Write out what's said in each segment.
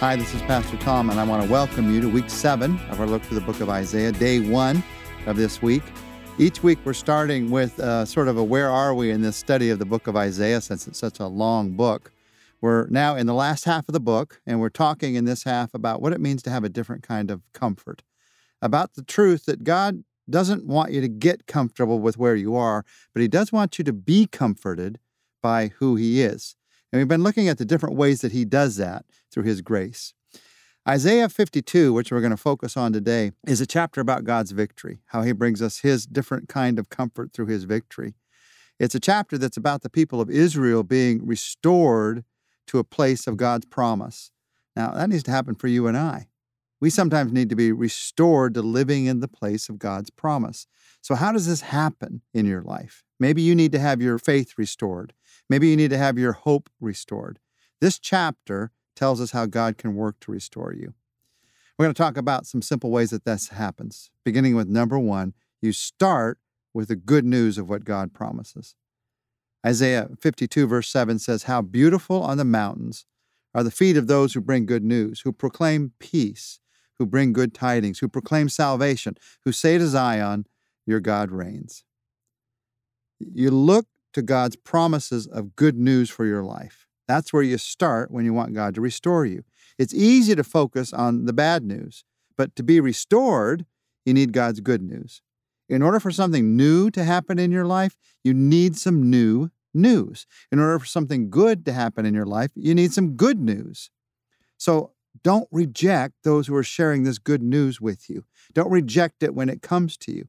Hi, this is Pastor Tom, and I want to welcome you to week seven of our look through the book of Isaiah, day one of this week. Each week, we're starting with uh, sort of a where are we in this study of the book of Isaiah, since it's such a long book. We're now in the last half of the book, and we're talking in this half about what it means to have a different kind of comfort, about the truth that God doesn't want you to get comfortable with where you are, but He does want you to be comforted by who He is. And we've been looking at the different ways that He does that through His grace. Isaiah 52, which we're going to focus on today, is a chapter about God's victory, how He brings us His different kind of comfort through His victory. It's a chapter that's about the people of Israel being restored to a place of God's promise. Now, that needs to happen for you and I. We sometimes need to be restored to living in the place of God's promise. So, how does this happen in your life? Maybe you need to have your faith restored. Maybe you need to have your hope restored. This chapter tells us how God can work to restore you. We're going to talk about some simple ways that this happens, beginning with number one you start with the good news of what God promises. Isaiah 52, verse 7 says, How beautiful on the mountains are the feet of those who bring good news, who proclaim peace, who bring good tidings, who proclaim salvation, who say to Zion, Your God reigns. You look to God's promises of good news for your life. That's where you start when you want God to restore you. It's easy to focus on the bad news, but to be restored, you need God's good news. In order for something new to happen in your life, you need some new news. In order for something good to happen in your life, you need some good news. So don't reject those who are sharing this good news with you. Don't reject it when it comes to you.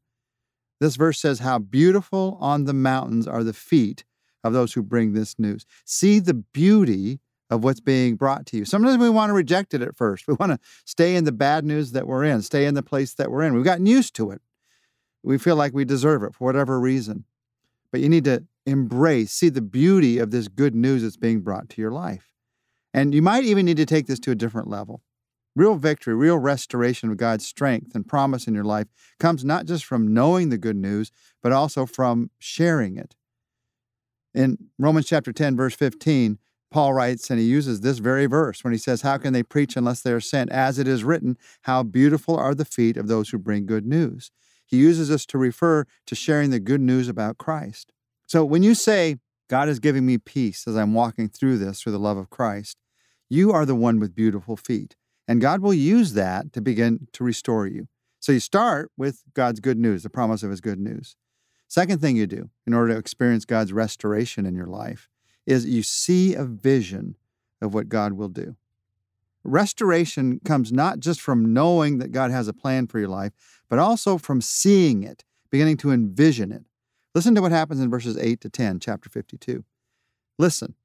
This verse says, How beautiful on the mountains are the feet of those who bring this news. See the beauty of what's being brought to you. Sometimes we want to reject it at first. We want to stay in the bad news that we're in, stay in the place that we're in. We've gotten used to it. We feel like we deserve it for whatever reason. But you need to embrace, see the beauty of this good news that's being brought to your life. And you might even need to take this to a different level. Real victory, real restoration of God's strength and promise in your life comes not just from knowing the good news, but also from sharing it. In Romans chapter 10, verse 15, Paul writes, and he uses this very verse when he says, How can they preach unless they are sent? As it is written, How beautiful are the feet of those who bring good news. He uses this to refer to sharing the good news about Christ. So when you say, God is giving me peace as I'm walking through this through the love of Christ, you are the one with beautiful feet. And God will use that to begin to restore you. So you start with God's good news, the promise of his good news. Second thing you do in order to experience God's restoration in your life is you see a vision of what God will do. Restoration comes not just from knowing that God has a plan for your life, but also from seeing it, beginning to envision it. Listen to what happens in verses 8 to 10, chapter 52. Listen,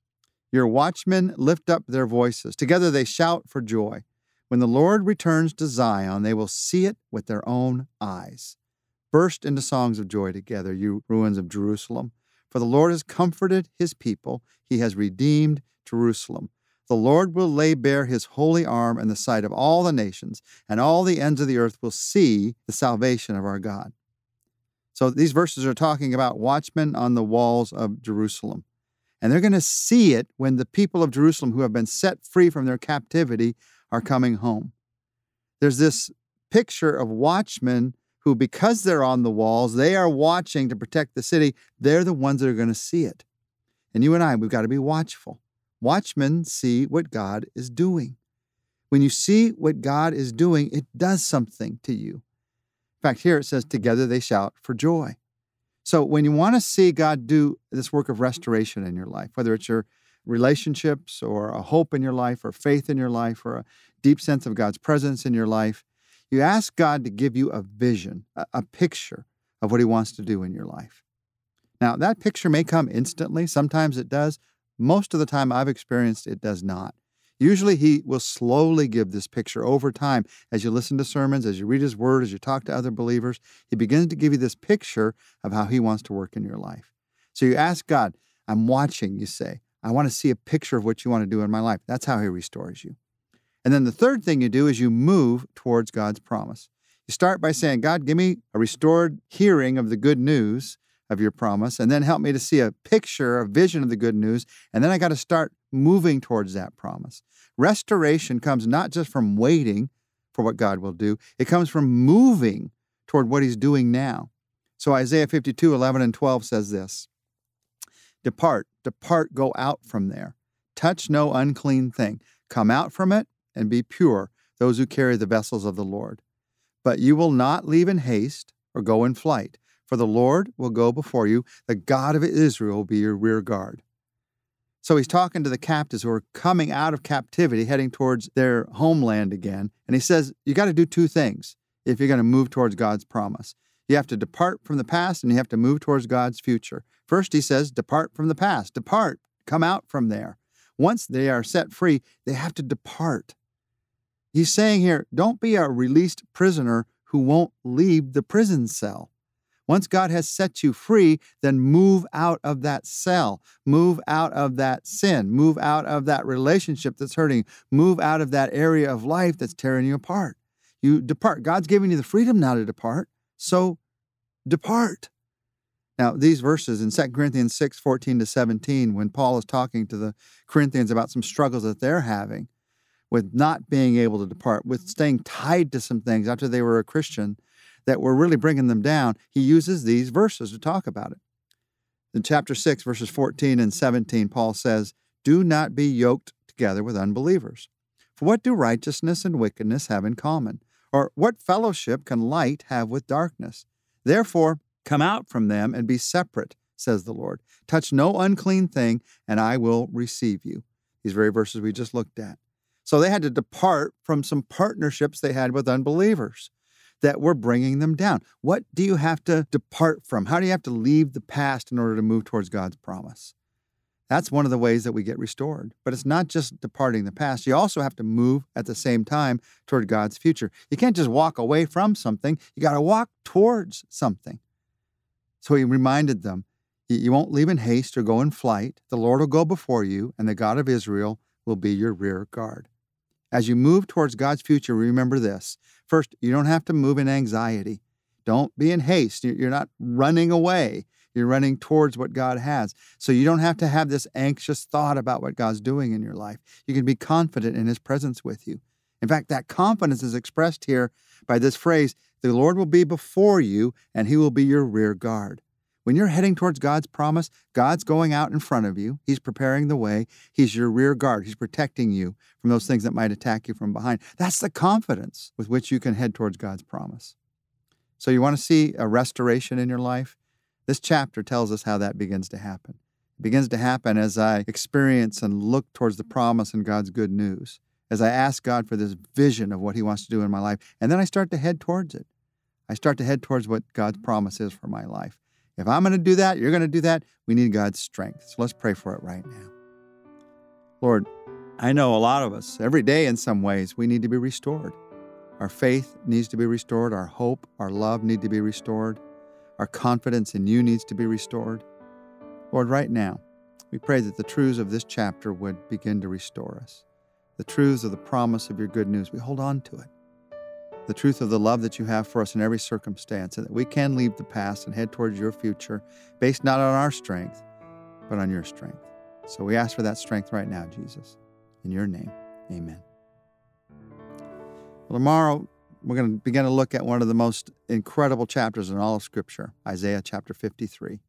your watchmen lift up their voices. Together they shout for joy. When the Lord returns to Zion, they will see it with their own eyes. Burst into songs of joy together, you ruins of Jerusalem. For the Lord has comforted his people, he has redeemed Jerusalem. The Lord will lay bare his holy arm in the sight of all the nations, and all the ends of the earth will see the salvation of our God. So these verses are talking about watchmen on the walls of Jerusalem. And they're going to see it when the people of Jerusalem who have been set free from their captivity are coming home. There's this picture of watchmen who, because they're on the walls, they are watching to protect the city. They're the ones that are going to see it. And you and I, we've got to be watchful. Watchmen see what God is doing. When you see what God is doing, it does something to you. In fact, here it says, Together they shout for joy. So when you want to see God do this work of restoration in your life, whether it's your relationships or a hope in your life or faith in your life or a deep sense of God's presence in your life, you ask God to give you a vision, a, picture of what He wants to do in your life. Now, that picture may come instantly. Sometimes it does. Most of the time I've experienced it does not. Usually, he will slowly give this picture over time. As you listen to sermons, as you read his word, as you talk to other believers, he begins to give you this picture of how he wants to work in your life. So you ask God, I'm watching, you say. I want to see a picture of what you want to do in my life. That's how he restores you. And then the third thing you do is you move towards God's promise. You start by saying, God, give me a restored hearing of the good news of your promise, and then help me to see a picture, a vision of the good news. And then I got to start moving towards that promise. Restoration comes not just from waiting for what God will do, it comes from moving toward what He's doing now. So Isaiah 52, 11 and 12 says this Depart, depart, go out from there. Touch no unclean thing. Come out from it and be pure, those who carry the vessels of the Lord. But you will not leave in haste or go in flight, for the Lord will go before you. The God of Israel will be your rear guard. So he's talking to the captives who are coming out of captivity, heading towards their homeland again. And he says, You got to do two things if you're going to move towards God's promise. You have to depart from the past and you have to move towards God's future. First, he says, Depart from the past. Depart. Come out from there. Once they are set free, they have to depart. He's saying here, don't be a released prisoner who won't leave the prison cell. Once God has set you free, then move out of that cell, move out of that sin, move out of that relationship that's hurting, move out of that area of life that's tearing you apart. You depart. God's giving you the freedom now to depart, so depart. Now, these verses in 2 Corinthians 6 14 to 17, when Paul is talking to the Corinthians about some struggles that they're having with not being able to depart, with staying tied to some things after they were a Christian, that were really bringing them down, he uses these verses to talk about it. In chapter 6, verses 14 and 17, Paul says, Do not be yoked together with unbelievers. For what do righteousness and wickedness have in common? Or what fellowship can light have with darkness? Therefore, come out from them and be separate, says the Lord. Touch no unclean thing, and I will receive you. These very verses we just looked at. So they had to depart from some partnerships they had with unbelievers that were bringing them down. What do you have to depart from? How do you have to leave the past in order to move towards God's promise? That's one of the ways that we get restored. But it's not just departing the past. You also have to move at the same time toward God's future. You can't just walk away from something, you got to walk towards something. So he reminded them you won't leave in haste or go in flight. The Lord will go before you, and the God of Israel will be your rear guard. As you move towards God's future, remember this. First, you don't have to move in anxiety. Don't be in haste. You're not running away. You're running towards what God has. So you don't have to have this anxious thought about what God's doing in your life. You can be confident in His presence with you. In fact, that confidence is expressed here by this phrase the Lord will be before you, and He will be your rear guard. When you're heading towards God's promise, God's going out in front of you. He's preparing the way. He's your rear guard. He's protecting you from those things that might attack you from behind. That's the confidence with which you can head towards God's promise. So, you want to see a restoration in your life? This chapter tells us how that begins to happen. It begins to happen as I experience and look towards the promise and God's good news, as I ask God for this vision of what He wants to do in my life, and then I start to head towards it. I start to head towards what God's mm-hmm. promise is for my life. If I'm going to do that, you're going to do that, we need God's strength. So let's pray for it right now. Lord, I know a lot of us, every day in some ways, we need to be restored. Our faith needs to be restored. Our hope, our love need to be restored. Our confidence in you needs to be restored. Lord, right now, we pray that the truths of this chapter would begin to restore us. The truths of the promise of your good news, we hold on to it the truth of the love that you have for us in every circumstance, and that we can leave the past and head towards your future based not on our strength, but on your strength. So we ask for that strength right now, Jesus. In your name, amen. Well, tomorrow, we're going to begin to look at one of the most incredible chapters in all of Scripture, Isaiah chapter 53.